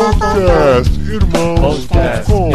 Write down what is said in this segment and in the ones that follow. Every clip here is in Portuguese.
Podcast Irmãos.com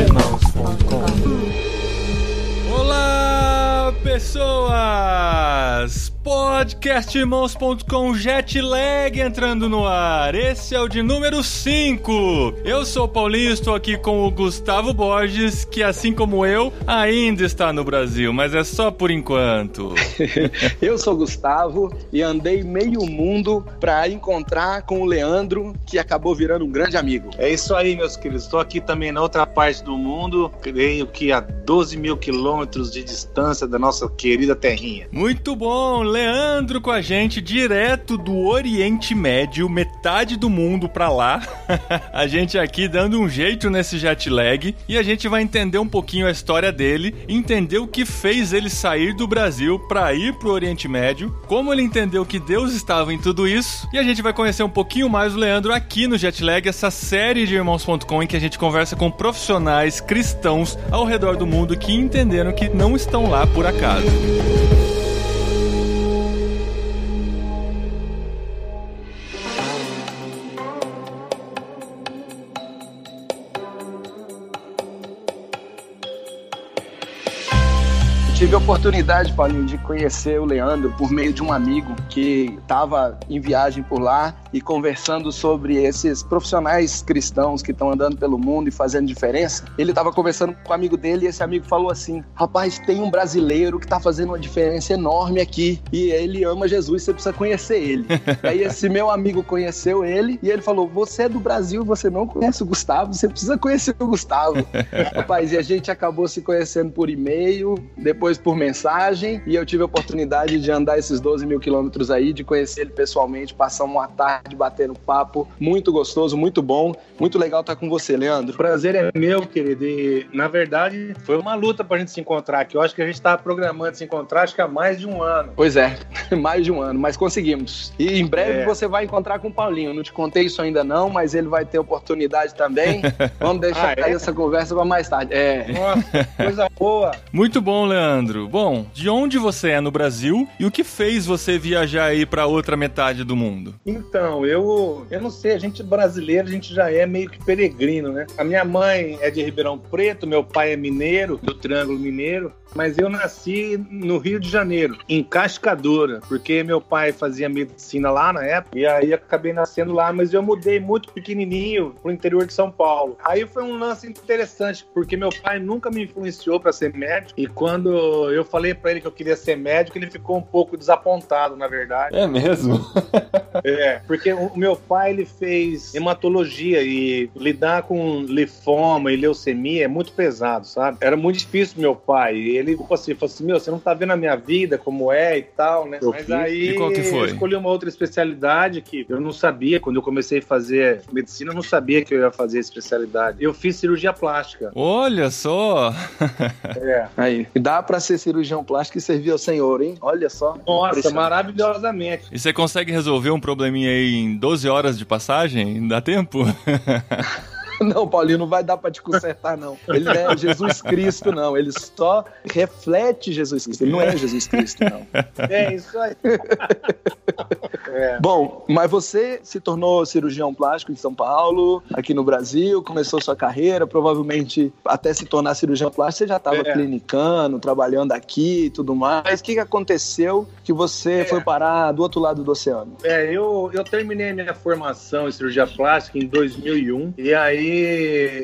Olá, pessoas! Podcastirmãos.com Jetlag entrando no ar. Esse é o de número 5. Eu sou o Paulinho, estou aqui com o Gustavo Borges, que assim como eu, ainda está no Brasil, mas é só por enquanto. Eu sou o Gustavo e andei meio mundo para encontrar com o Leandro, que acabou virando um grande amigo. É isso aí, meus queridos. Estou aqui também na outra parte do mundo, creio que a 12 mil quilômetros de distância da nossa querida terrinha. Muito bom, Leandro com a gente, direto do Oriente Médio, metade do mundo pra lá. a gente aqui dando um jeito nesse jet lag e a gente vai entender um pouquinho a história dele, entender o que fez ele sair do Brasil pra ir pro Oriente Médio, como ele entendeu que Deus estava em tudo isso e a gente vai conhecer um pouquinho mais o Leandro aqui no jet lag, essa série de irmãos.com em que a gente conversa com profissionais cristãos ao redor do mundo que entenderam que não estão lá por acaso. Oportunidade, Paulinho, de conhecer o Leandro por meio de um amigo que estava em viagem por lá e conversando sobre esses profissionais cristãos que estão andando pelo mundo e fazendo diferença. Ele estava conversando com um amigo dele e esse amigo falou assim: Rapaz, tem um brasileiro que está fazendo uma diferença enorme aqui e ele ama Jesus, você precisa conhecer ele. Aí esse meu amigo conheceu ele e ele falou: Você é do Brasil, você não conhece o Gustavo, você precisa conhecer o Gustavo. Rapaz, e a gente acabou se conhecendo por e-mail, depois por mensagem e eu tive a oportunidade de andar esses 12 mil quilômetros aí, de conhecer ele pessoalmente, passar uma tarde batendo papo, muito gostoso, muito bom, muito legal estar com você, Leandro. O prazer é meu, querido. E, na verdade, foi uma luta pra gente se encontrar aqui. Eu acho que a gente tava programando se encontrar, acho que há mais de um ano. Pois é, mais de um ano, mas conseguimos. E em breve É. você vai encontrar com o Paulinho. Não te contei isso ainda não, mas ele vai ter oportunidade também. Vamos deixar Ah, é? essa conversa para mais tarde. É. Nossa, coisa boa. Muito bom, Leandro. Bom, de onde você é no Brasil e o que fez você viajar aí pra outra metade do mundo? Então, eu, eu não sei, a gente brasileiro, a gente já é meio que peregrino, né? A minha mãe é de Ribeirão Preto, meu pai é mineiro, do Triângulo Mineiro, mas eu nasci no Rio de Janeiro, em Cascadura, porque meu pai fazia medicina lá na época, e aí acabei nascendo lá, mas eu mudei muito pequenininho pro interior de São Paulo. Aí foi um lance interessante, porque meu pai nunca me influenciou para ser médico, e quando eu falei para ele que eu queria ser médico, ele ficou um pouco desapontado, na verdade. É mesmo? É, porque o meu pai ele fez hematologia e lidar com linfoma e leucemia é muito pesado, sabe? Era muito difícil meu pai. E ele falou assim, falou assim: Meu, você não tá vendo a minha vida como é e tal, né? Eu Mas aí E qual que foi? eu escolhi uma outra especialidade que eu não sabia. Quando eu comecei a fazer medicina, eu não sabia que eu ia fazer especialidade. Eu fiz cirurgia plástica. Olha só! É. Aí. E dá para ser cirurgião plástico e servir ao Senhor, hein? Olha só. Nossa, maravilhosamente. E você consegue resolver um probleminha aí em 12 horas de passagem? Dá tempo? Não, Paulinho, não vai dar pra te consertar, não. Ele não é Jesus Cristo, não. Ele só reflete Jesus Cristo. Ele não é Jesus Cristo, não. É isso aí. É. Bom, mas você se tornou cirurgião plástico em São Paulo, aqui no Brasil, começou sua carreira, provavelmente até se tornar cirurgião plástico, você já estava É. clinicando, trabalhando aqui e tudo mais. O que, que aconteceu que você foi parar do outro lado do oceano? É, eu, eu terminei minha formação em cirurgia plástica em 2001 e aí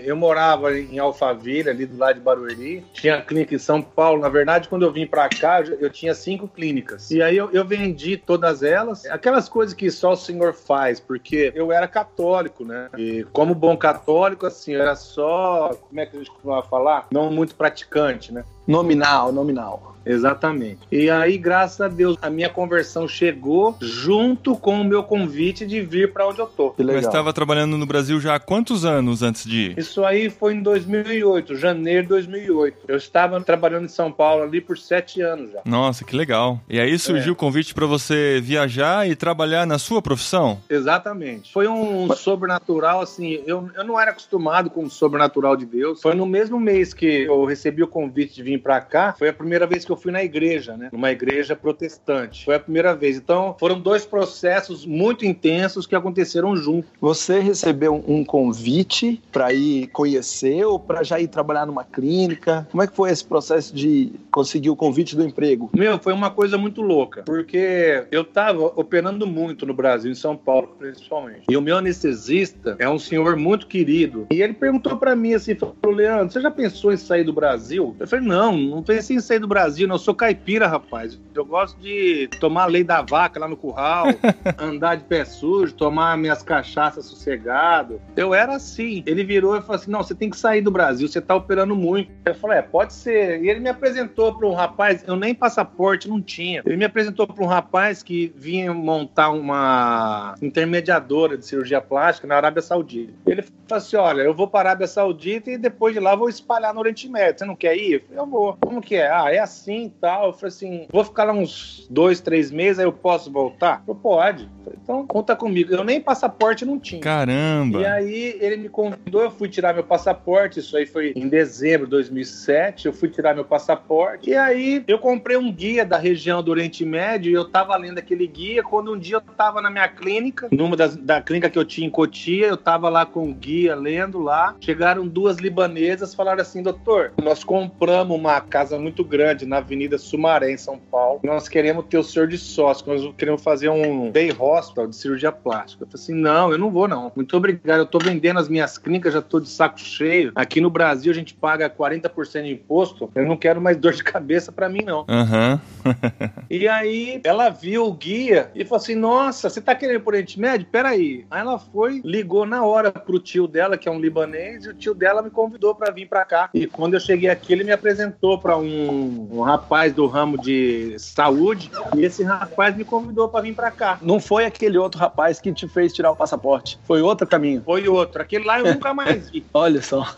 eu morava em Alphaville, ali do lado de Barueri. Tinha clínica em São Paulo. Na verdade, quando eu vim pra cá, eu- tinha cinco clínicas. E aí eu, eu vendi todas elas. Aquelas coisas que só o senhor faz, porque eu era católico, né? E como bom católico, assim, eu era só, como é que a gente costumava falar? Não muito praticante, né? Nominal, nominal. Exatamente. E aí, graças a Deus, a minha conversão chegou junto com o meu convite de vir para onde eu tô. Que Mas legal. estava trabalhando no Brasil já há quantos anos, antes de ir? Isso aí foi em 2008, janeiro de 2008. Eu estava trabalhando em São Paulo ali por sete anos já. Nossa, que legal. E aí surgiu é. o convite para você viajar e trabalhar na sua profissão? Exatamente. Foi um, um sobrenatural, assim, eu, eu não era acostumado com o sobrenatural de Deus. Foi no mesmo mês que eu recebi o convite de vir para cá, foi a primeira vez que eu fui na igreja, né? Numa igreja protestante. Foi a primeira vez. Então, foram dois processos muito intensos que aconteceram juntos. Você recebeu um convite para ir conhecer ou para já ir trabalhar numa clínica? Como é que foi esse processo de conseguir o convite do emprego? Meu, foi uma coisa muito louca, porque eu estava operando muito no Brasil, em São Paulo principalmente. E o meu anestesista é um senhor muito querido. E ele perguntou para mim assim, falou, Leandro, você já pensou em sair do Brasil? Eu falei, não, não pensei em sair do Brasil, não. Eu sou caipira, rapaz. Eu gosto de tomar a lei da vaca lá no curral, andar de pé sujo, tomar minhas cachaças sossegado. Eu era assim. Ele virou e falou assim: não, você tem que sair do Brasil, você tá operando muito. Eu falei, é, pode ser. E ele me apresentou para um rapaz, eu nem passaporte não tinha. Ele me apresentou para um rapaz que vinha montar uma intermediadora de cirurgia plástica na Arábia Saudita. Ele falou assim: olha, eu vou para a Arábia Saudita e depois de lá vou espalhar no Oriente Médio. Você não quer ir? Eu falei, eu. Como que é? Ah, é assim e tal. Eu falei assim: vou ficar lá uns dois, três meses, aí eu posso voltar? Eu pode. Falei, então conta comigo. Eu nem passaporte não tinha. Caramba! E aí ele me convidou, eu fui tirar meu passaporte. Isso aí foi em dezembro de 2007. Eu fui tirar meu passaporte. E aí eu comprei um guia da região do Oriente Médio e eu tava lendo aquele guia. Quando um dia eu tava na minha clínica, numa das, da clínica que eu tinha em Cotia, eu tava lá com o guia lendo lá. Chegaram duas libanesas, falaram assim: doutor, nós compramos uma casa muito grande na Avenida Sumaré, em São Paulo. Nós queremos ter o senhor de sócio, nós queremos fazer um day hospital de cirurgia plástica. Eu falei assim: não, eu não vou, não. Muito obrigado. Eu tô vendendo as minhas clínicas, já tô de saco cheio. Aqui no Brasil a gente paga 40% de imposto. Eu não quero mais dor de cabeça para mim, não. Uhum. e aí ela viu o guia e falou assim: Nossa, você tá querendo ir por Oriente Médio? Peraí. Aí ela foi, ligou na hora pro tio dela, que é um libanês, e o tio dela me convidou para vir para cá. E quando eu cheguei aqui, ele me apresentou para um, um rapaz do ramo de saúde, e esse rapaz me convidou para vir para cá. Não foi aquele outro rapaz que te fez tirar o passaporte, foi outro caminho. Foi outro. Aquele lá eu nunca mais vi. Olha só.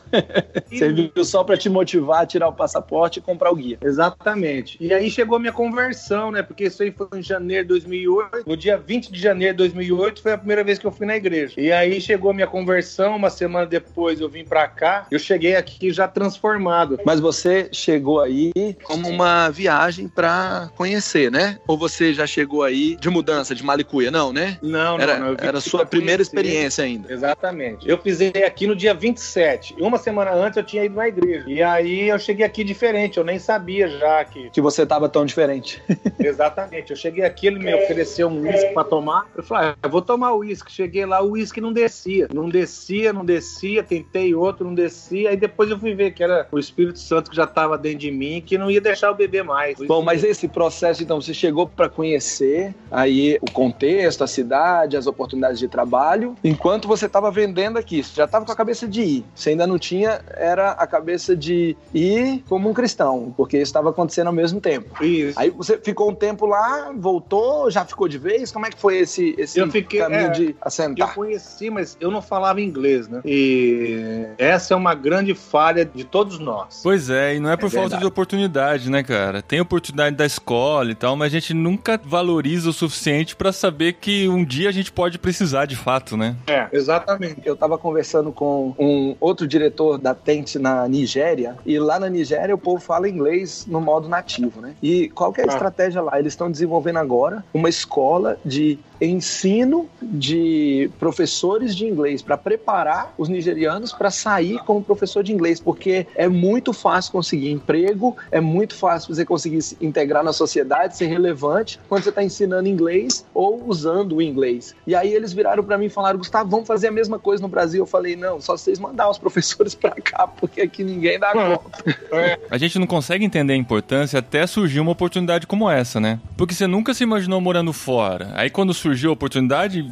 Você viu só para te motivar a tirar o passaporte e comprar o guia. Exatamente. E aí chegou a minha conversão, né? Porque isso aí foi em janeiro de 2008. No dia 20 de janeiro de 2008 foi a primeira vez que eu fui na igreja. E aí chegou a minha conversão, uma semana depois eu vim para cá. Eu cheguei aqui já transformado. Mas você chegou aí como uma viagem para conhecer, né? Ou você já chegou aí de mudança, de malicuia? Não, né? Não, era, não. Era a sua primeira experiência ainda. Exatamente. Eu pisei aqui no dia 27. Uma semana antes eu tinha ido na igreja. E aí eu cheguei aqui diferente. Eu nem sabia já que. Que você tava tão diferente. Exatamente. Eu cheguei aqui, ele me ofereceu um uísque para tomar. Eu falei, ah, eu vou tomar uísque. Cheguei lá, o uísque não descia. Não descia, não descia. Tentei outro, não descia. Aí depois eu fui ver que era o Espírito Santo que já tava dentro de mim, que não ia deixar eu beber mais. Bom, mas esse processo, então, você chegou para conhecer aí o contexto, a cidade, as oportunidades de trabalho, enquanto você estava vendendo aqui. Você já estava com a cabeça de ir. Você ainda não tinha, era a cabeça de ir como um cristão, porque isso estava acontecendo ao mesmo tempo. Isso. Aí você ficou um tempo lá, voltou, já ficou de vez? Como é que foi esse, esse eu fiquei, caminho é, de assentar? Eu conheci, mas eu não falava inglês, né? E essa é uma grande falha de todos nós. Pois é, e não é por é falta de oportunidade, né, cara? Tem oportunidade da escola e tal, mas a gente nunca valoriza o suficiente para saber que um dia a gente pode precisar de fato, né? É, exatamente. Eu tava conversando com um outro diretor da Tente na Nigéria, e lá na Nigéria o povo fala inglês no modo nativo, né? E qual que é a ah. estratégia lá? Eles estão desenvolvendo agora uma escola de ensino de professores de inglês para preparar os nigerianos para sair como professor de inglês, porque é muito fácil conseguir emprego, é muito fácil você conseguir se integrar na sociedade, ser relevante quando você está ensinando inglês ou usando o inglês. E aí eles viraram para mim e falaram: Gustavo, vamos fazer a mesma coisa no Brasil. Eu falei: não, só vocês mandar os professores para cá, porque aqui ninguém dá conta. A gente não consegue entender a importância até surgir uma oportunidade como essa, né? Porque você nunca se imaginou morando fora. Aí quando surgiu a oportunidade,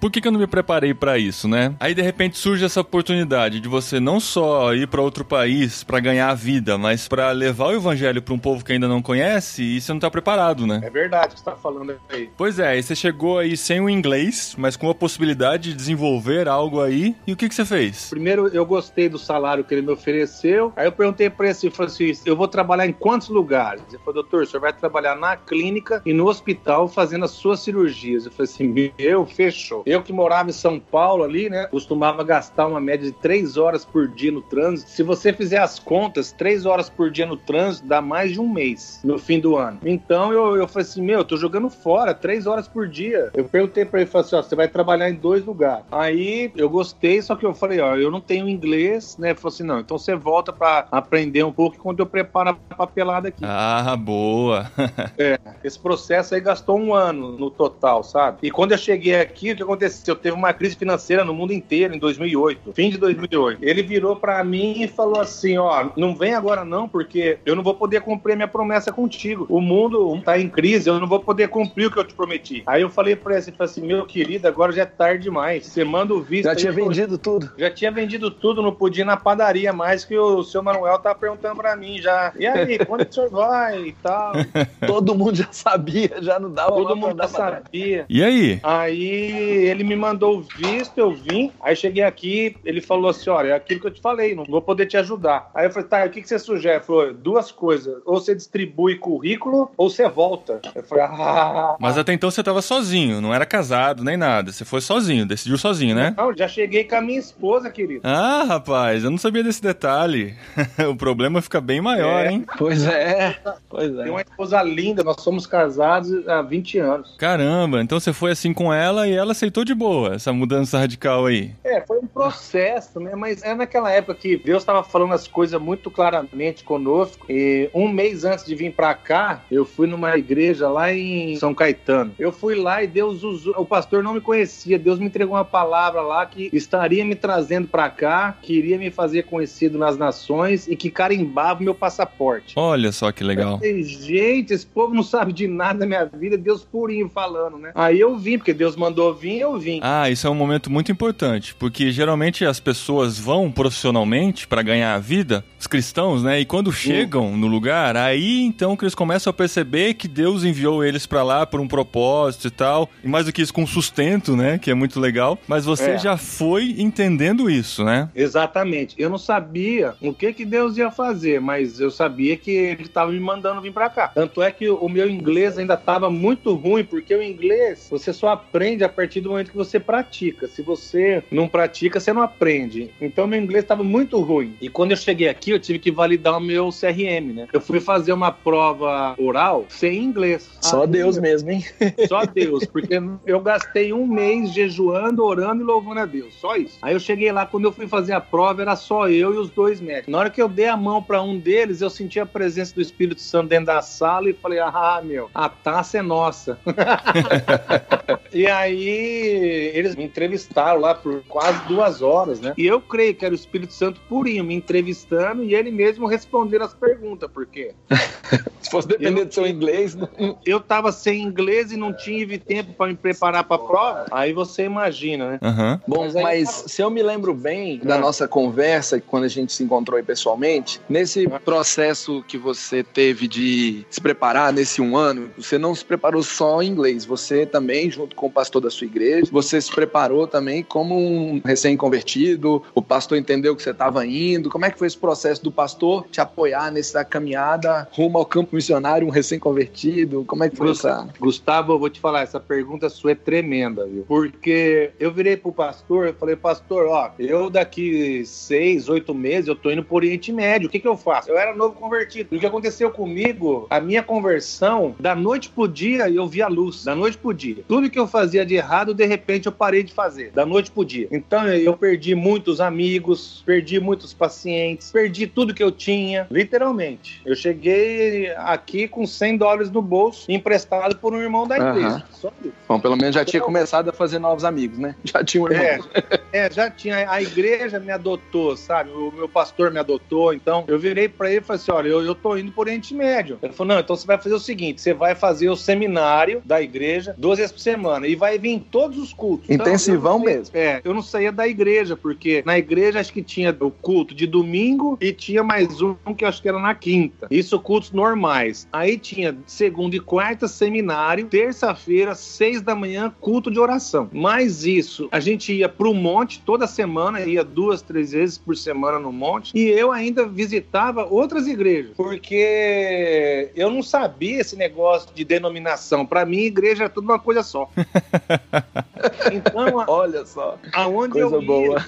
por que, que eu não me preparei para isso, né? Aí de repente surge essa oportunidade de você não só ir para outro país para ganhar a vida, mas para levar o evangelho para um povo que ainda não conhece e você não tá preparado, né? É verdade o que você tá falando aí. Pois é, aí você chegou aí sem o inglês, mas com a possibilidade de desenvolver algo aí. E o que que, você fez? Primeiro, eu gostei do salário que ele me ofereceu. Aí eu perguntei pra ele assim, Francisco, eu vou trabalhar em quantos lugares? Ele falou, doutor, o senhor vai trabalhar na clínica e no hospital fazendo as suas cirurgias. Eu falei assim, meu, fechou. Eu que morava em São Paulo ali, né, costumava gastar uma média de três horas por dia no trânsito. Se você fizer as contas, três horas por dia no trânsito dá mais de um mês no fim do ano. Então eu, eu falei assim, meu, eu tô jogando fora, três horas por dia. Eu perguntei pra ele, falei assim, ó, você vai trabalhar em dois lugares. Aí eu gostei, só que eu falei, ó, eu não tenho inglês, né? Falou assim, não, então você volta pra aprender um pouco quando eu preparo a papelada aqui. Ah, boa. é, esse processo aí gastou um ano no total, sabe? E quando eu cheguei aqui, o que aconteceu? Teve uma crise financeira no mundo inteiro em 2008, fim de 2008. Ele virou pra mim e falou assim, ó, não vem agora não, porque eu não vou poder cumprir a minha promessa contigo. O mundo tá em crise, eu não vou poder cumprir o que eu te prometi. Aí eu falei pra ele, falei assim, meu querido, agora já é tarde demais. Você manda o visto. Já tinha vendido tudo. Já tinha vendido tudo, não podia ir na padaria mais que o seu Manuel tá perguntando pra mim já. E aí, quando o senhor vai e tal? Todo mundo já sabia, já não dava Todo mundo já sabia. E aí? Aí ele me mandou o visto, eu vim. Aí cheguei aqui, ele falou assim: olha, é aquilo que eu te falei, não vou poder te ajudar. Aí eu falei, tá, o que, que você sugere? Ele falou, duas coisas. Ou você distribui currículo, ou você volta. Eu falei, ah. Mas até então você tava sozinho, não era casado nem nada. Você foi sozinho, decidiu sozinho, né? Não, já cheguei com a minha esposa, querido. Ah, rapaz, eu não sabia desse detalhe. o problema fica bem maior, É. hein? Pois é, pois Tem é. uma esposa linda, nós somos casados há 20 anos. Caramba, então você foi assim com ela e ela aceitou de boa essa mudança radical aí. É, foi processo, né? Mas é naquela época que Deus estava falando as coisas muito claramente conosco. E um mês antes de vir pra cá, eu fui numa igreja lá em São Caetano. Eu fui lá e Deus usou. O pastor não me conhecia. Deus me entregou uma palavra lá que estaria me trazendo pra cá, queria me fazer conhecido nas nações e que carimbava o meu passaporte. Olha só que legal. Falei, gente, esse povo não sabe de nada da minha vida, Deus purinho falando, né? Aí eu vim, porque Deus mandou vir, eu vim. Ah, isso é um momento muito importante, porque geralmente as pessoas vão profissionalmente para ganhar a vida, os cristãos, né? E quando chegam no lugar, aí então que eles começam a perceber que Deus enviou eles para lá por um propósito e tal, e mais do que isso com sustento, né? Que é muito legal. Mas você É. já foi entendendo isso, né? Exatamente. Eu não sabia o que que Deus ia fazer, mas eu sabia que ele estava me mandando vir para cá. Tanto é que o meu inglês ainda estava muito ruim, porque o inglês você só aprende a partir do momento que você pratica. Se você não pratica, você não aprende. Então meu inglês estava muito ruim. E quando eu cheguei aqui, eu tive que validar o meu CRM, né? Eu fui fazer uma prova oral sem inglês. Só Aí, Deus mesmo, hein? Só Deus, porque eu gastei um mês jejuando, orando e louvando a Deus. Só isso. Aí eu cheguei lá, quando eu fui fazer a prova, era só eu e os dois médicos. Na hora que eu dei a mão pra um deles, eu senti a presença do Espírito Santo dentro da sala e falei: Ah, meu, a taça é nossa. e aí eles me entrevistaram lá por quase duas horas, né? E eu creio que era o Espírito Santo purinho me entrevistando e ele mesmo respondendo as perguntas, por quê? Se fosse depender do seu inglês, não- eu tava sem inglês e não tive tempo para me preparar para a prova. Aí você imagina, né? Aham. Bom, Mas aí- mas se eu me lembro bem da Ah. nossa conversa, quando a gente se encontrou aí pessoalmente, nesse processo que você teve de se preparar nesse um ano, você não se preparou só em inglês, você também, junto com o pastor da sua igreja, você se preparou também como um recém-convertido, o pastor entendeu que você estava indo, como é que foi esse processo do pastor te apoiar nessa caminhada rumo ao campo missionário, um recém-convertido, como é que foi essa... Gustavo, eu vou te falar, essa pergunta sua é tremenda, viu? Porque eu virei pro pastor, eu falei, pastor, ó, eu daqui seis, oito meses, eu tô indo pro Oriente Médio, o que que eu faço? Eu era novo convertido. O que aconteceu comigo, a minha conversão, da noite pro dia, eu vi a luz, da noite pro dia. Tudo que eu fazia de errado, de repente, eu parei de fazer, da noite pro dia. Então, eu perdi muitos amigos, perdi muitos pacientes, perdi tudo que eu tinha, literalmente. Eu cheguei aqui com 100 dólares no bolso, emprestado por um irmão da igreja. Isso. Bom, pelo menos já tinha começado a fazer novos amigos, né? Já tinha um irmão. É, é, já tinha. A igreja me adotou, sabe? O meu pastor me adotou. Então, eu virei pra ele e falei assim: olha, eu, eu tô indo pro Oriente Médio. Ele falou: não, então você vai fazer o seguinte: você vai fazer o seminário da igreja duas vezes por semana. e vai vir em todos os cultos. Então, Intensivão então, mesmo. É, eu não saía da igreja, porque na igreja acho que tinha o culto de domingo e tinha mais um que acho que era na quinta. Isso cultos normais. Aí tinha segunda e quarta seminário, terça-feira, seis da manhã, culto de oração. Mais isso, a gente ia pro monte toda semana, ia duas, três vezes por semana no monte, e eu ainda visitava outras igrejas, porque eu não sabia esse negócio de denominação. Para mim, igreja é tudo uma coisa só. então, olha só, aonde coisa eu boa.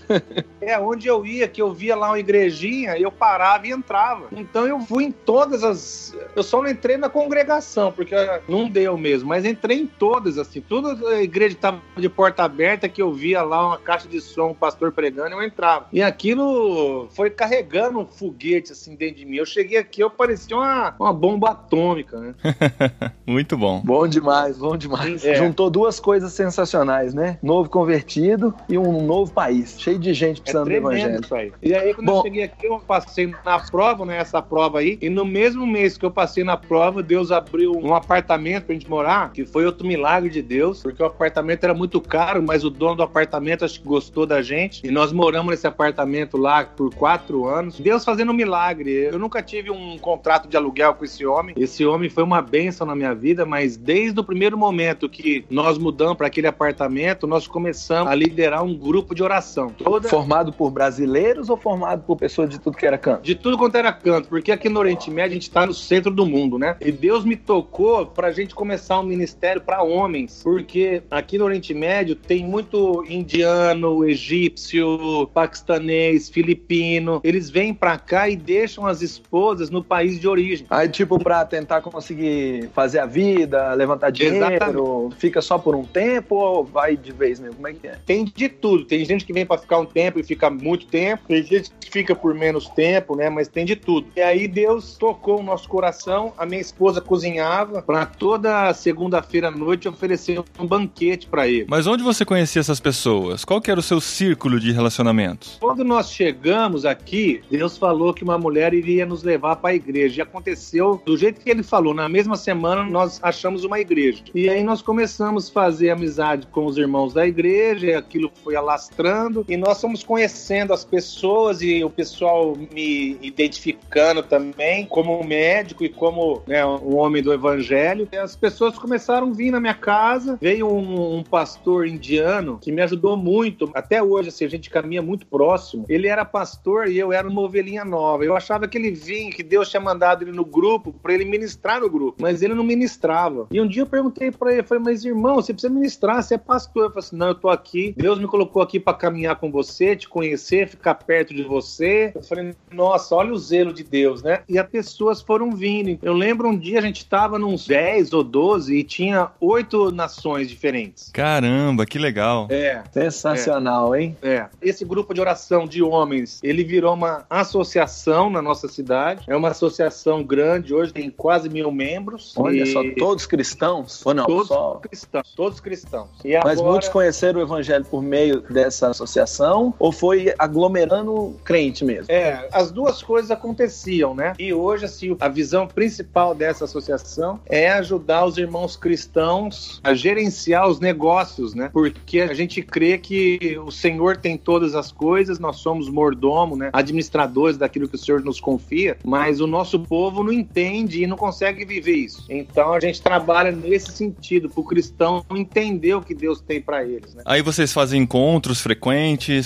é onde eu ia, que eu via lá uma igrejinha, eu parava e entrava. Então eu fui em todas as, eu só não entrei na congregação, porque não deu mesmo, mas entrei em todas assim, toda a igreja estava de porta aberta que eu via lá uma caixa de som, um pastor pregando, eu entrava. E aquilo foi carregando um foguete assim dentro de mim. Eu cheguei aqui, eu parecia uma, uma bomba atômica, né? Muito bom. Bom demais, bom demais. É. Juntou duas coisas sensacionais, né? Novo convertido e um novo país, cheio de gente precisando é do evangelho. E aí, quando bom, eu cheguei aqui, eu passei na prova, né? Essa prova aí, e no mesmo mês que eu passei na prova, Deus abriu um apartamento pra gente morar, que foi outro milagre de Deus, porque o apartamento era muito caro, mas o dono do apartamento acho que gostou da gente, e nós moramos nesse apartamento lá por quatro anos. Deus fazendo um milagre. Eu nunca tive um contrato de aluguel com esse homem. Esse homem foi uma bênção na minha vida, mas desde o primeiro momento que nós mudamos para aquele apartamento, nós começamos a liderar um grupo de oração. Toda... Formado por brasileiros ou formado por pessoas de tudo que era canto? De tudo quanto era canto, porque aqui no Oriente Médio a gente está no centro do mundo, né? E Deus me tocou para a gente começar um ministério para homens, porque aqui no Oriente Médio tem muito indiano, egípcio, paquistanês, filipino. Eles vêm para cá e deixam as esposas no país de origem. Aí, tipo, para tentar conseguir fazer a vida, levantar dinheiro, Exatamente. fica só por um tempo ou vai de vez mesmo? Como é que é? Tem de tudo. Tem gente que vem para ficar um tempo e fica muito tempo. Tem gente que fica por menos tempo, né? Mas tem de tudo. E aí Deus tocou o nosso coração. A minha esposa cozinhava para toda segunda-feira à noite oferecer um banquete para ele. Mas onde você conhecia essas pessoas? Qual que era o seu círculo de relacionamentos? Quando nós chegamos aqui, Deus falou que uma mulher iria nos levar para a igreja. E aconteceu do jeito que ele falou. Na mesma semana nós achamos uma igreja. E aí nós começamos a fazer amizade com os irmãos da igreja, e aquilo foi alastrando e nós fomos conhecendo as pessoas e o pessoal me identificando também como médico e como né, um homem do evangelho. E as pessoas começaram a vir na minha casa. Veio um, um pastor indiano que me ajudou muito. Até hoje, assim, a gente caminha muito próximo. Ele era pastor e eu era uma ovelhinha nova. Eu achava que ele vinha, que Deus tinha mandado ele no grupo para ele ministrar no grupo, mas ele não ministrava. E um dia eu perguntei para ele, falei, mas irmão, você precisa ministrar, você é pastor. Eu falei assim, não, eu tô aqui, Deus me colocou aqui para caminhar com você, te conhecer, ficar perto de você. Eu falei, nossa, olha o zelo de Deus, né? E as pessoas foram vindo. Eu lembro um dia a gente tava nos 10 ou 12 e tinha oito nações diferentes. Caramba, que legal. É. Sensacional, é, hein? É. Esse grupo de oração de homens, ele virou uma associação na nossa cidade. É uma associação grande, hoje tem quase mil membros. Olha e... só, todos cristãos? Ou não? Todos só... cristãos. Todos cristãos. E Mas agora... muitos conheceram o evangelho por meio dessa associação ou foi aglomerando crente mesmo? É, as duas coisas aconteciam, né? E hoje, assim, a visão principal dessa associação é ajudar os irmãos cristãos a gerenciar os negócios, né? Porque a gente crê que o Senhor tem todas as coisas, nós somos mordomo, né? Administradores daquilo que o Senhor nos confia, mas o nosso povo não entende e não consegue viver isso. Então a gente trabalha nesse sentido, para o cristão entender o que Deus tem para eles. Né? Aí vocês fazem encontros frequentes,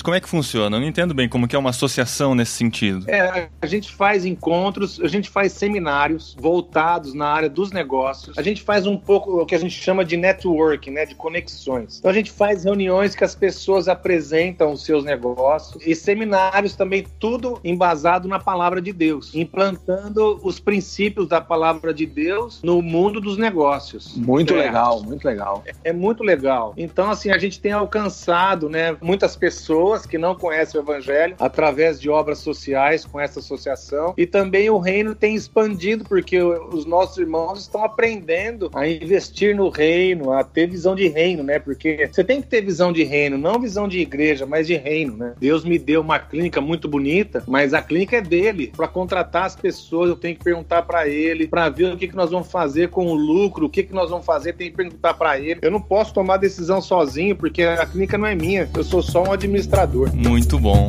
como é que funciona? Eu não entendo bem como que é uma associação nesse sentido. É, a gente faz encontros, a gente faz seminários voltados na área dos negócios, a gente faz um pouco o que a gente chama de networking, né, de conexões. Então a gente faz reuniões que as pessoas apresentam os seus negócios e seminários também tudo embasado na palavra de Deus, implantando os princípios da palavra de Deus no mundo dos negócios. Muito é. legal, muito legal. É, é muito legal. Então assim, a gente tem alcançado, né, muitas pessoas que não conhecem o evangelho através de obras sociais com essa associação e também o reino tem expandido porque os nossos irmãos estão aprendendo a investir no reino, a ter visão de reino, né? Porque você tem que ter visão de reino, não visão de igreja, mas de reino, né? Deus me deu uma clínica muito bonita, mas a clínica é dele. Para contratar as pessoas, eu tenho que perguntar para ele, para ver o que, que nós vamos fazer com o lucro, o que, que nós vamos fazer, tem que perguntar para ele. Eu não posso tomar decisão sozinho, porque a clínica não é minha. Eu sou só um administrador. Muito bom.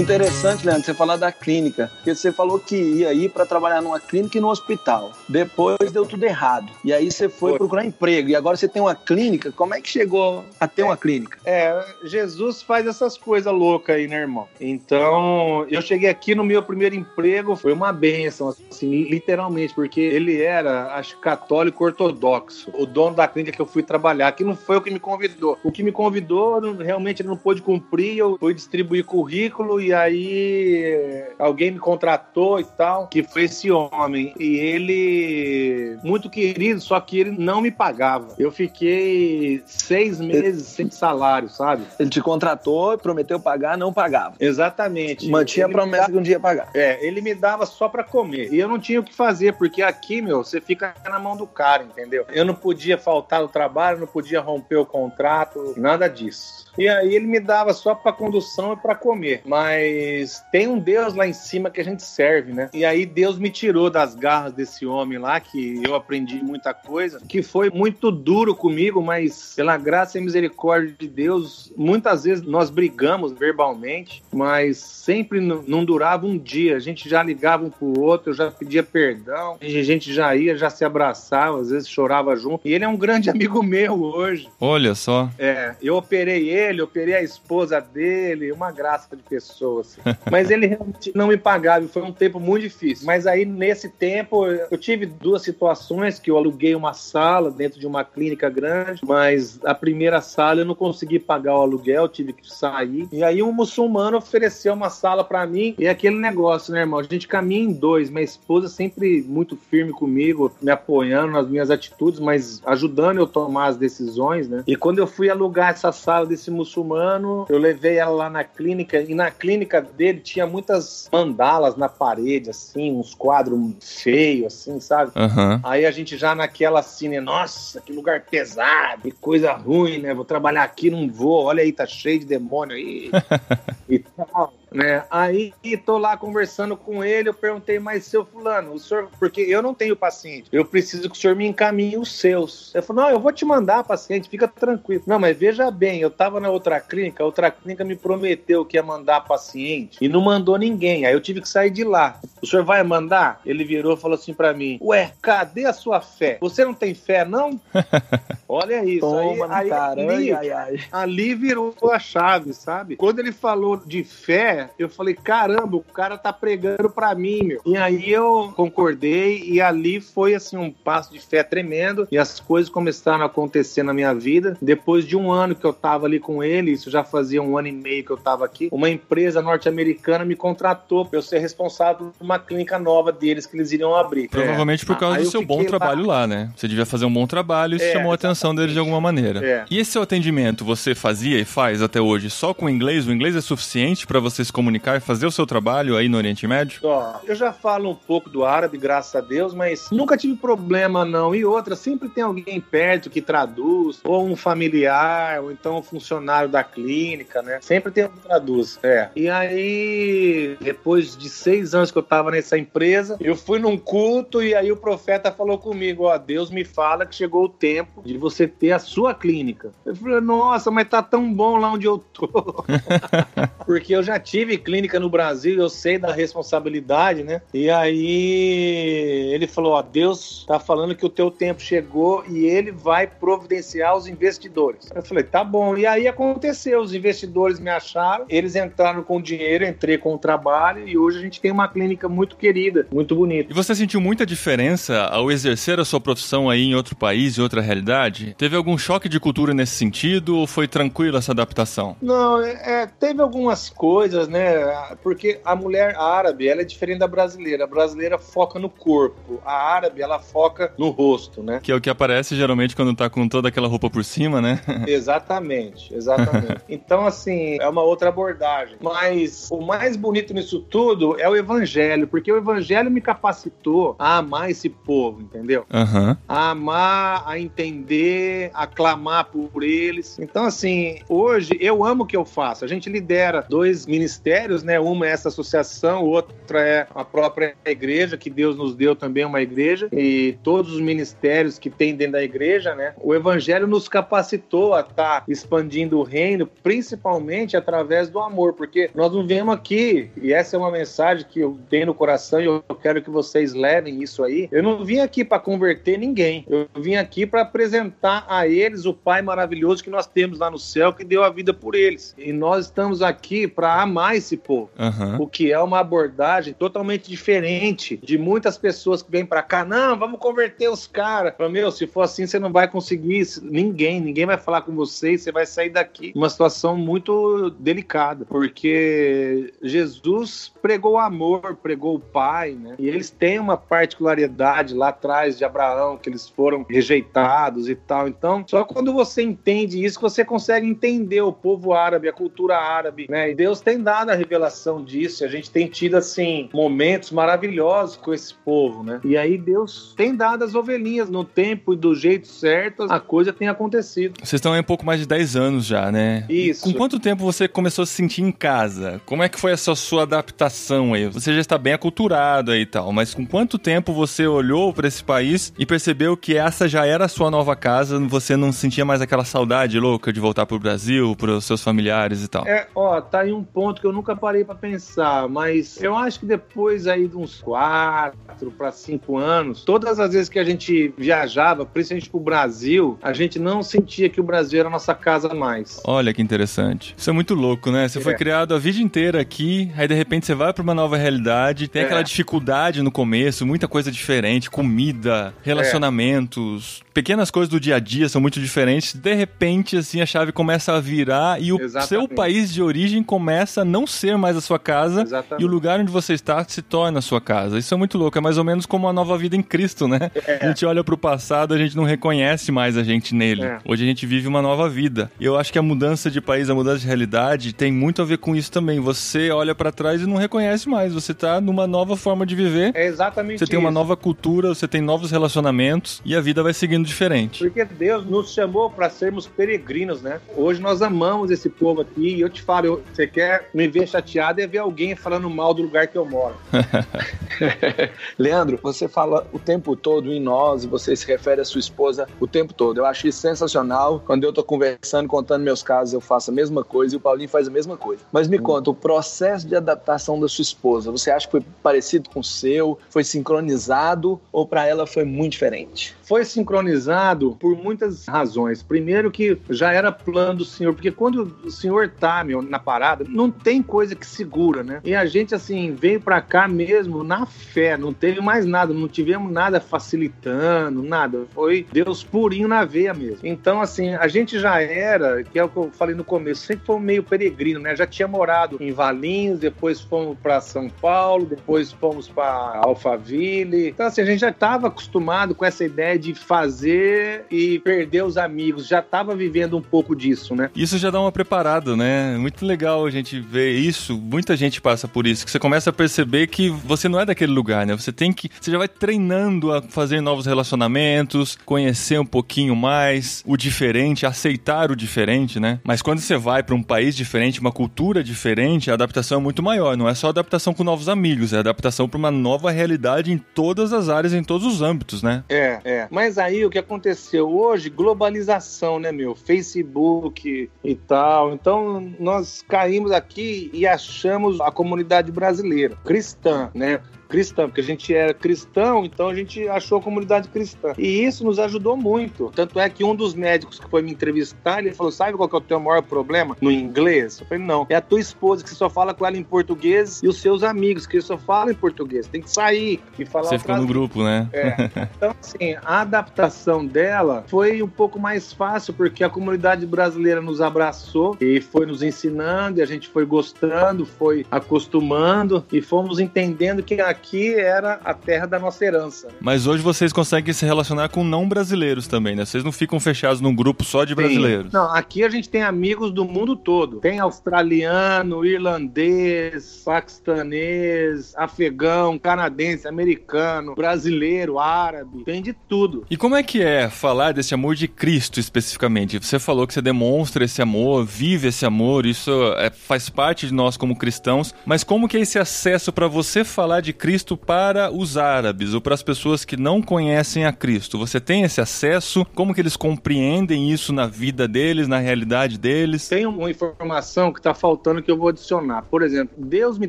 Interessante, Leandro, você falar da clínica, porque você falou que ia ir para trabalhar numa clínica e no hospital. Depois deu tudo errado. E aí você foi, foi, procurar emprego. E agora você tem uma clínica. Como é que chegou a ter é, uma clínica? É, Jesus faz essas coisas loucas aí, né, irmão? Então, eu cheguei aqui no meu primeiro emprego, foi uma benção, assim, literalmente, porque ele era, acho, católico ortodoxo. O dono da clínica que eu fui trabalhar, que não foi o que me convidou. O que me convidou, realmente ele não pôde cumprir, eu fui distribuir currículo e aí alguém me contratou e tal, que foi esse homem. E ele, muito querido, só que ele não me pagava. Eu fiquei seis meses sem salário, sabe? Ele te contratou, prometeu pagar, não pagava. Exatamente. Mantinha ele a promessa dava... que um dia ia pagar. É, ele me dava só para comer. E eu não tinha o que fazer, porque aqui, meu, você fica na mão do cara, entendeu? Eu não podia faltar no trabalho, não podia romper o contrato, nada disso. E aí ele me dava só para condução e para comer. Mas tem um Deus lá em cima que a gente serve, né? E aí Deus me tirou das garras desse homem lá, que eu aprendi muita coisa, que foi muito duro comigo, mas pela graça e misericórdia de Deus, muitas vezes nós brigamos verbalmente, mas sempre não durava um dia. A gente já ligava um pro outro, já pedia perdão, a gente já ia, já se abraçava, às vezes chorava junto. E ele é um grande amigo meu hoje. Olha só. É, eu operei ele ele, operei a esposa dele, uma graça de pessoa. Assim. Mas ele realmente não me pagava, foi um tempo muito difícil. Mas aí, nesse tempo, eu tive duas situações que eu aluguei uma sala dentro de uma clínica grande, mas a primeira sala eu não consegui pagar o aluguel, tive que sair. E aí um muçulmano ofereceu uma sala para mim e aquele negócio, né, irmão? A gente caminha em dois, minha esposa sempre muito firme comigo, me apoiando nas minhas atitudes, mas ajudando eu tomar as decisões, né? E quando eu fui alugar essa sala desse esse muçulmano, eu levei ela lá na clínica e na clínica dele tinha muitas mandalas na parede, assim, uns quadros feios, assim, sabe? Uhum. Aí a gente já naquela cine, nossa, que lugar pesado, que coisa ruim, né? Vou trabalhar aqui, não vou, olha aí, tá cheio de demônio aí e tal né? Aí tô lá conversando com ele, eu perguntei, mas seu fulano, o senhor, porque eu não tenho paciente, eu preciso que o senhor me encaminhe os seus. Ele falou, não, eu vou te mandar paciente, fica tranquilo. Não, mas veja bem, eu tava na outra clínica, a outra clínica me prometeu que ia mandar paciente e não mandou ninguém, aí eu tive que sair de lá. O senhor vai mandar? Ele virou e falou assim para mim, ué, cadê a sua fé? Você não tem fé, não? Olha isso. Toma aí, aí cara, ali, ai, ai. ali virou a chave, sabe? Quando ele falou de fé, eu falei, caramba, o cara tá pregando pra mim, meu. E aí eu concordei e ali foi assim um passo de fé tremendo e as coisas começaram a acontecer na minha vida. Depois de um ano que eu tava ali com ele, isso já fazia um ano e meio que eu tava aqui, uma empresa norte-americana me contratou pra eu ser responsável por uma clínica nova deles que eles iriam abrir. Provavelmente é. por causa aí do seu bom trabalho lá, né? Você devia fazer um bom trabalho e isso é, chamou a atenção deles de alguma maneira. É. E esse seu atendimento você fazia e faz até hoje só com inglês? O inglês é suficiente para você se comunicar e fazer o seu trabalho aí no Oriente Médio? Ó, eu já falo um pouco do árabe, graças a Deus, mas nunca tive problema não. E outra, sempre tem alguém perto que traduz, ou um familiar, ou então um funcionário da clínica, né? Sempre tem um que traduz. É. E aí, depois de seis anos que eu tava nessa empresa, eu fui num culto e aí o profeta falou comigo: Ó, Deus me fala que chegou o tempo de você ter a sua clínica. Eu falei, nossa, mas tá tão bom lá onde eu tô. Porque eu já tive clínica no Brasil, eu sei da responsabilidade, né? E aí ele falou: Ó, Deus tá falando que o teu tempo chegou e ele vai providenciar os investidores. Eu falei: tá bom. E aí aconteceu: os investidores me acharam, eles entraram com dinheiro, entrei com o trabalho e hoje a gente tem uma clínica muito querida, muito bonita. E você sentiu muita diferença ao exercer a sua profissão aí em outro país, em outra realidade? Teve algum choque de cultura nesse sentido ou foi tranquila essa adaptação? Não, é, teve algumas coisas, né? Porque a mulher árabe, ela é diferente da brasileira. A brasileira foca no corpo. A árabe, ela foca no rosto, né? Que é o que aparece geralmente quando tá com toda aquela roupa por cima, né? exatamente, exatamente. então, assim, é uma outra abordagem. Mas o mais bonito nisso tudo é o evangelho, porque o evangelho me capacitou a amar esse povo, entendeu? Uhum. A amar, a entender, a clamar por eles. Então, assim, hoje eu amo o que eu faço. A gente lidera dois ministérios ministérios, né? Uma é essa associação, outra é a própria igreja, que Deus nos deu também uma igreja, e todos os ministérios que tem dentro da igreja, né? O evangelho nos capacitou a estar tá expandindo o reino, principalmente através do amor, porque nós não viemos aqui, e essa é uma mensagem que eu tenho no coração e eu quero que vocês levem isso aí. Eu não vim aqui para converter ninguém, eu vim aqui para apresentar a eles o Pai maravilhoso que nós temos lá no céu, que deu a vida por eles. E nós estamos aqui para amar esse povo, uhum. o que é uma abordagem totalmente diferente de muitas pessoas que vêm para cá. Não, vamos converter os caras. Meu, se for assim, você não vai conseguir ninguém, ninguém vai falar com você e você vai sair daqui. Uma situação muito delicada, porque Jesus pregou o amor, pregou o Pai, né? E eles têm uma particularidade lá atrás de Abraão, que eles foram rejeitados e tal. Então, só quando você entende isso, você consegue entender o povo árabe, a cultura árabe, né? E Deus tem dado a revelação disso. A gente tem tido, assim, momentos maravilhosos com esse povo, né? E aí Deus tem dado as ovelhinhas no tempo e do jeito certo, a coisa tem acontecido. Vocês estão aí um pouco mais de 10 anos já, né? Isso. Com quanto tempo você começou a se sentir em casa? Como é que foi essa sua adaptação aí? Você já está bem aculturado aí e tal, mas com quanto tempo você olhou para esse país e percebeu que essa já era a sua nova casa, você não sentia mais aquela saudade louca de voltar pro Brasil, pros seus familiares e tal? É, ó, tá aí um ponto que eu nunca parei para pensar, mas eu acho que depois aí de uns quatro para cinco anos, todas as vezes que a gente viajava, principalmente pro Brasil, a gente não sentia que o Brasil era a nossa casa mais. Olha que interessante. Isso é muito louco, né? Você é. foi criado a vida inteira aqui, aí de repente você vai para uma nova realidade, tem é. aquela dificuldade no começo, muita coisa diferente, comida, relacionamentos, é. Pequenas coisas do dia a dia são muito diferentes. De repente, assim, a chave começa a virar e o Exatamente. seu país de origem começa a não ser mais a sua casa Exatamente. e o lugar onde você está se torna a sua casa. Isso é muito louco, é mais ou menos como a nova vida em Cristo, né? É. A gente olha para o passado, a gente não reconhece mais a gente nele. É. Hoje a gente vive uma nova vida. E eu acho que a mudança de país, a mudança de realidade tem muito a ver com isso também. Você olha para trás e não reconhece mais, você tá numa nova forma de viver. É exatamente Você tem isso. uma nova cultura, você tem novos relacionamentos e a vida vai seguindo diferente. Porque Deus nos chamou para sermos peregrinos, né? Hoje nós amamos esse povo aqui e eu te falo, eu, você quer me ver chateado é ver alguém falando mal do lugar que eu moro. Leandro, você fala o tempo todo em nós e você se refere à sua esposa o tempo todo. Eu acho isso sensacional. Quando eu tô conversando, contando meus casos, eu faço a mesma coisa e o Paulinho faz a mesma coisa. Mas me hum. conta, o processo de adaptação da sua esposa, você acha que foi parecido com o seu? Foi sincronizado ou para ela foi muito diferente? Foi sincronizado por muitas razões. Primeiro que já era plano do Senhor, porque quando o Senhor tá, meu, na parada, não tem coisa que segura, né? E a gente, assim, veio para cá mesmo na fé, não teve mais nada, não tivemos nada facilitando, nada. Foi Deus purinho na veia mesmo. Então, assim, a gente já era, que é o que eu falei no começo, sempre foi meio peregrino, né? Já tinha morado em Valinhos, depois fomos para São Paulo, depois fomos para Alphaville. Então, assim, a gente já estava acostumado com essa ideia de fazer e perder os amigos, já estava vivendo um pouco disso, né? Isso já dá uma preparada, né? Muito legal a gente ver isso. Muita gente passa por isso, que você começa a perceber que você não é daquele lugar, né? Você tem que, você já vai treinando a fazer novos relacionamentos, conhecer um pouquinho mais o diferente, aceitar o diferente, né? Mas quando você vai para um país diferente, uma cultura diferente, a adaptação é muito maior. Não é só adaptação com novos amigos, é adaptação para uma nova realidade em todas as áreas, em todos os âmbitos, né? É, é. Mas aí o que aconteceu hoje, globalização, né, meu? Facebook e tal. Então nós caímos aqui e achamos a comunidade brasileira cristã, né? Cristã, porque a gente era cristão, então a gente achou a comunidade cristã. E isso nos ajudou muito. Tanto é que um dos médicos que foi me entrevistar, ele falou: sabe qual que é o teu maior problema no inglês? Eu falei, não. É a tua esposa que você só fala com ela em português e os seus amigos que só falam em português. Tem que sair e falar. Você ficou no grupo, né? É. Então, assim, a adaptação dela foi um pouco mais fácil porque a comunidade brasileira nos abraçou e foi nos ensinando, e a gente foi gostando, foi acostumando e fomos entendendo que aqui era a terra da nossa herança. Né? Mas hoje vocês conseguem se relacionar com não brasileiros também, né? Vocês não ficam fechados num grupo só de brasileiros. Não, aqui a gente tem amigos do mundo todo. Tem australiano, irlandês, paquistanês, afegão, canadense, americano, brasileiro, árabe, tem de tudo. E como é que é falar desse amor de Cristo especificamente? Você falou que você demonstra esse amor, vive esse amor, isso é, faz parte de nós como cristãos, mas como que é esse acesso para você falar de Cristo para os árabes ou para as pessoas que não conhecem a Cristo? Você tem esse acesso? Como que eles compreendem isso na vida deles, na realidade deles? Tem uma informação que está faltando que eu vou adicionar. Por exemplo, Deus me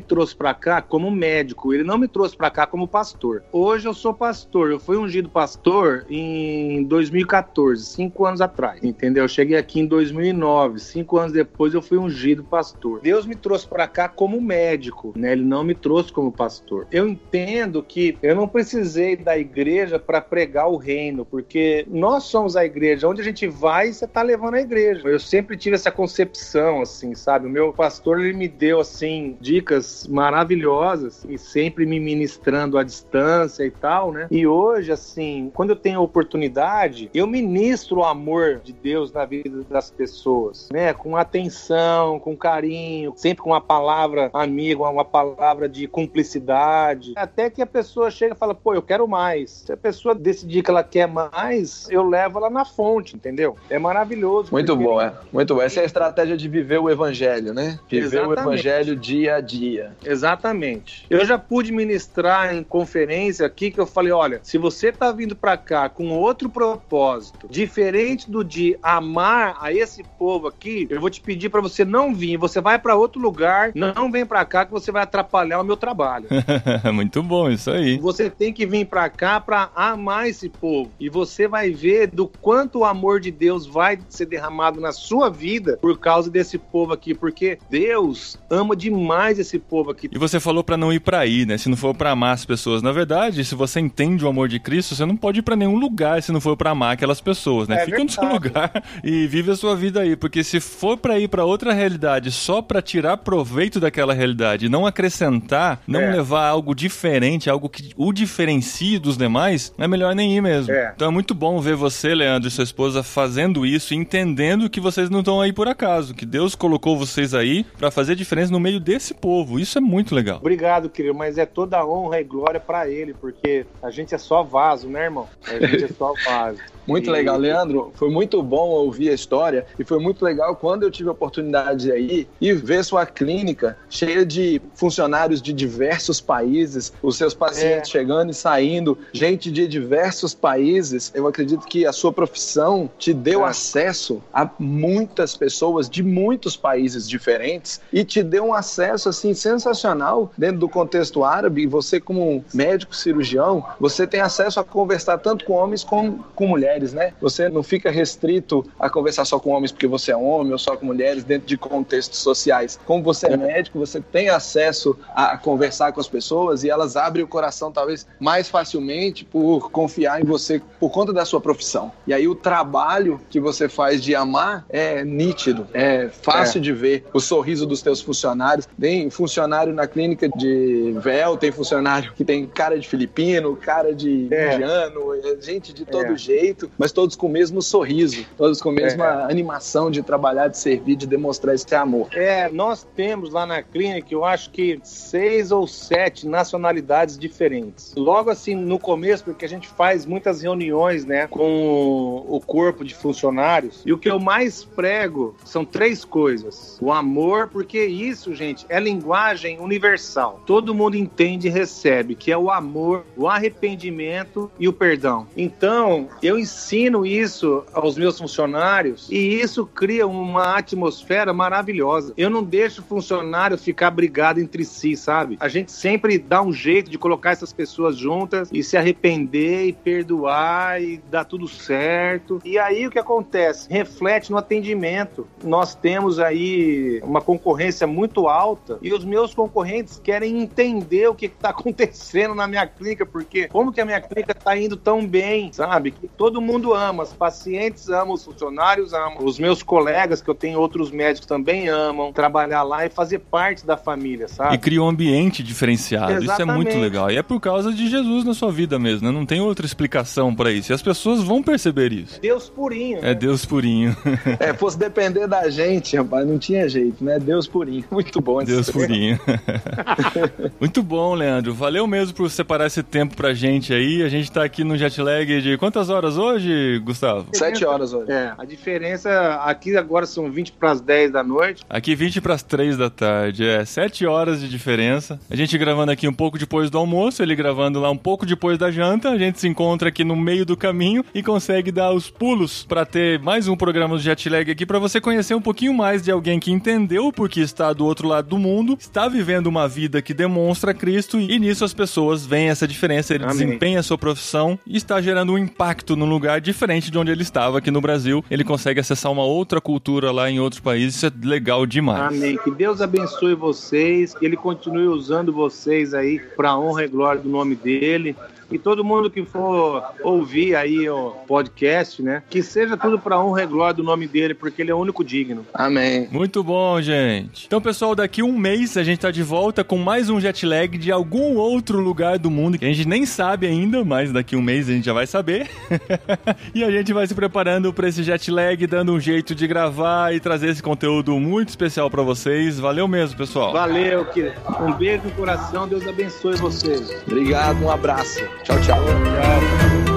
trouxe para cá como médico, ele não me trouxe para cá como pastor. Hoje eu sou pastor, eu fui ungido pastor em 2014, cinco anos atrás, entendeu? Eu cheguei aqui em 2009, cinco anos depois eu fui ungido pastor. Deus me trouxe para cá como médico, né? Ele não me trouxe como pastor. Eu entendo que eu não precisei da igreja para pregar o reino, porque nós somos a igreja. Onde a gente vai, você tá levando a igreja. Eu sempre tive essa concepção, assim, sabe? O meu pastor, ele me deu, assim, dicas maravilhosas e sempre me ministrando à distância e tal, né? E hoje, assim, quando eu tenho oportunidade, eu ministro o amor de Deus na vida das pessoas, né? Com atenção, com carinho, sempre com uma palavra amiga, uma palavra de cumplicidade, até que a pessoa chega e fala, pô, eu quero mais. Se a pessoa decidir que ela quer mais, eu levo ela na fonte, entendeu? É maravilhoso. Muito porque... bom, é. Muito bom. Essa é a estratégia de viver o evangelho, né? Viver Exatamente. o evangelho dia a dia. Exatamente. Eu já pude ministrar em conferência aqui que eu falei, olha, se você tá vindo para cá com outro propósito, diferente do de amar a esse povo aqui, eu vou te pedir para você não vir, você vai para outro lugar, não vem para cá que você vai atrapalhar o meu trabalho. Muito bom isso aí. Você tem que vir para cá para amar esse povo e você vai ver do quanto o amor de Deus vai ser derramado na sua vida por causa desse povo aqui, porque Deus ama demais esse povo aqui. E você falou para não ir para aí, né? Se não for para amar as pessoas. Na verdade, se você entende o amor de Cristo, você não pode ir para nenhum lugar se não for para amar aquelas pessoas, né? É Fica verdade. no seu lugar e vive a sua vida aí, porque se for para ir para outra realidade só para tirar proveito daquela realidade, não acrescentar, não é. levar algo diferente, algo que o diferencie dos demais, é melhor nem ir mesmo. É. Então é muito bom ver você, Leandro, e sua esposa fazendo isso, entendendo que vocês não estão aí por acaso, que Deus colocou vocês aí para fazer diferença no meio desse povo. Isso é muito legal. Obrigado, querido, mas é toda honra e glória para ele, porque a gente é só vaso, né, irmão? A gente é só vaso. Muito e... legal, Leandro. Foi muito bom ouvir a história e foi muito legal quando eu tive a oportunidade de ir e ver sua clínica cheia de funcionários de diversos países, os seus pacientes é. chegando e saindo, gente de diversos países. Eu acredito que a sua profissão te deu é. acesso a muitas pessoas de muitos países diferentes e te deu um acesso assim sensacional dentro do contexto árabe. Você como médico cirurgião, você tem acesso a conversar tanto com homens como com mulheres mulheres, né? Você não fica restrito a conversar só com homens porque você é homem ou só com mulheres dentro de contextos sociais. Como você é médico, você tem acesso a conversar com as pessoas e elas abrem o coração talvez mais facilmente por confiar em você por conta da sua profissão. E aí o trabalho que você faz de amar é nítido, é fácil é. de ver o sorriso dos teus funcionários. Tem funcionário na clínica de véu, tem funcionário que tem cara de filipino, cara de é. indiano, é gente de todo é. jeito jeito, mas todos com o mesmo sorriso, todos com a mesma é. animação de trabalhar, de servir, de demonstrar esse amor. É, nós temos lá na clínica, eu acho que seis ou sete nacionalidades diferentes. Logo assim, no começo, porque a gente faz muitas reuniões, né, com o corpo de funcionários, e o que eu mais prego são três coisas. O amor, porque isso, gente, é linguagem universal. Todo mundo entende e recebe, que é o amor, o arrependimento e o perdão. Então, eu ensino isso aos meus funcionários e isso cria uma atmosfera maravilhosa. Eu não deixo o funcionário ficar brigado entre si, sabe? A gente sempre dá um jeito de colocar essas pessoas juntas e se arrepender e perdoar e dar tudo certo. E aí o que acontece? Reflete no atendimento. Nós temos aí uma concorrência muito alta e os meus concorrentes querem entender o que está acontecendo na minha clínica, porque como que a minha clínica está indo tão bem, sabe? Que todo mundo ama, os pacientes amam, os funcionários amam, os meus colegas, que eu tenho outros médicos também amam, trabalhar lá e fazer parte da família, sabe? E cria um ambiente diferenciado. Exatamente. Isso é muito legal. E é por causa de Jesus na sua vida mesmo, né? Não tem outra explicação para isso. E as pessoas vão perceber isso. Deus purinho. É né? Deus purinho. é, fosse depender da gente, rapaz, não tinha jeito, né? Deus purinho. Muito bom. Deus purinho. muito bom, Leandro. Valeu mesmo por separar esse tempo pra gente aí. A gente tá aqui no jet lag de quantas horas hoje, Gustavo? Sete horas hoje. É, a diferença aqui agora são 20 para as 10 da noite. Aqui 20 para as 3 da tarde. É, 7 horas de diferença. A gente gravando aqui um pouco depois do almoço, ele gravando lá um pouco depois da janta. A gente se encontra aqui no meio do caminho e consegue dar os pulos para ter mais um programa do Jetlag aqui para você conhecer um pouquinho mais de alguém que entendeu porque está do outro lado do mundo, está vivendo uma vida que demonstra Cristo e nisso as pessoas veem essa diferença, ele Amém. desempenha a sua profissão e está gerando um impacto num lugar diferente de onde ele estava aqui no Brasil. Ele consegue acessar uma outra cultura lá em outros países, isso é legal demais. Amém. Que Deus abençoe vocês, que ele continue usando vocês aí para honra e glória do nome dele. E todo mundo que for ouvir aí o podcast, né? Que seja tudo para honra e glória do nome dele, porque ele é o único digno. Amém. Muito bom, gente. Então, pessoal, daqui um mês a gente tá de volta com mais um jet lag de algum outro lugar do mundo que a gente nem sabe ainda, mas daqui um mês a gente já vai saber. e a gente vai se preparando para esse jet lag, dando um jeito de gravar e trazer esse conteúdo muito especial para vocês. Valeu mesmo, pessoal. Valeu, que um beijo no coração, Deus abençoe vocês. Obrigado, um abraço. Cháu.